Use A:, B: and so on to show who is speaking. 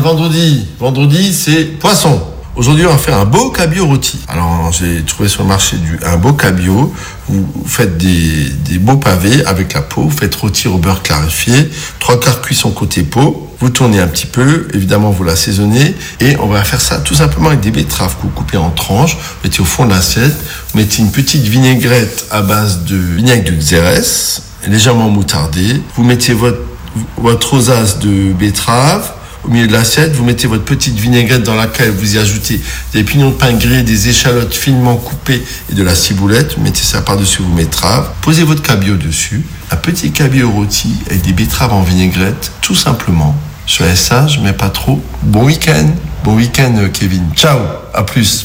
A: vendredi. Vendredi, c'est poisson. Aujourd'hui, on va faire un beau cabillaud rôti. Alors, j'ai trouvé sur le marché du, un beau cabillaud. Vous faites des, des beaux pavés avec la peau. Vous faites rôtir au beurre clarifié. Trois quarts cuisson côté peau. Vous tournez un petit peu. Évidemment, vous l'assaisonnez. Et on va faire ça tout simplement avec des betteraves que vous coupez en tranches. Mettez au fond de l'assiette. Mettez une petite vinaigrette à base de vinaigre de xérès, légèrement moutardé. Vous mettez votre, votre rosace de betterave au milieu de l'assiette, vous mettez votre petite vinaigrette dans laquelle vous y ajoutez des pignons de pain grillés, des échalotes finement coupées et de la ciboulette. Vous mettez ça par-dessus vos betteraves. Posez votre cabillaud dessus. Un petit cabillaud rôti avec des betteraves en vinaigrette, tout simplement. Soyez sage, mais pas trop. Bon week-end. Bon week-end, Kevin. Ciao. À plus.